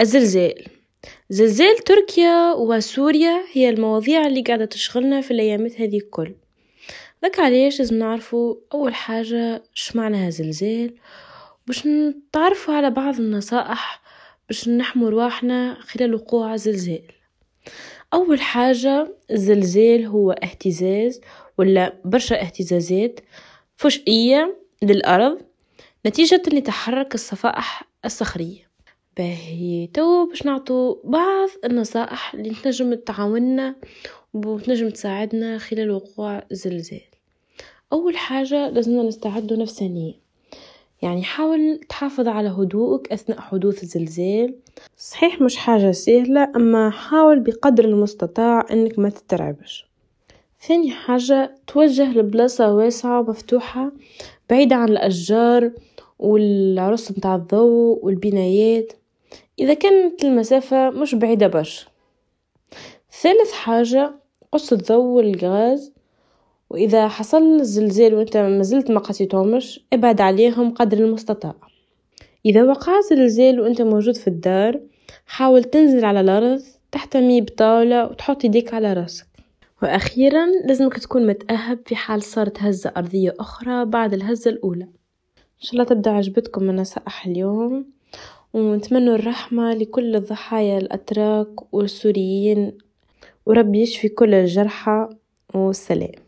الزلزال. زلزال تركيا وسوريا هي المواضيع اللي قاعدة تشغلنا في الأيامات هذي الكل. ذاك علاش لازم نعرفوا أول حاجة اش معناها زلزال باش نتعرفوا على بعض النصائح باش نحموا رواحنا خلال وقوع زلزال أول حاجة الزلزال هو اهتزاز ولا برشا اهتزازات فجئية للأرض نتيجة لتحرك الصفائح الصخرية. باهي. تو باش نعطو بعض النصائح اللي تنجم تعاوننا وتنجم تساعدنا خلال وقوع زلزال. أول حاجة لازمنا نستعدو نفسانيا. يعني حاول تحافظ على هدوءك أثناء حدوث الزلزال. صحيح مش حاجة سهلة أما حاول بقدر المستطاع أنك ما تترعبش. ثاني حاجة توجه لبلاصة واسعة ومفتوحة بعيدة عن الأشجار والعرس متاع الضوء والبنايات. إذا كانت المسافة مش بعيدة برشا. ثالث حاجة قص الضوء والغاز. وإذا حصل زلزال وأنت مازلت ما قصيتهمش ابعد عليهم قدر المستطاع. إذا وقع زلزال وأنت موجود في الدار حاول تنزل على الأرض تحتمي بطاولة وتحط يديك على راسك. وأخيرا لازمك تكون متأهب في حال صارت هزة أرضية أخرى بعد الهزة الأولى. إن شاء الله تبدأ عجبتكم النصائح اليوم. ونتمنى الرحمة لكل الضحايا الأتراك والسوريين. وربي يشفي كل الجرحى. والسلام.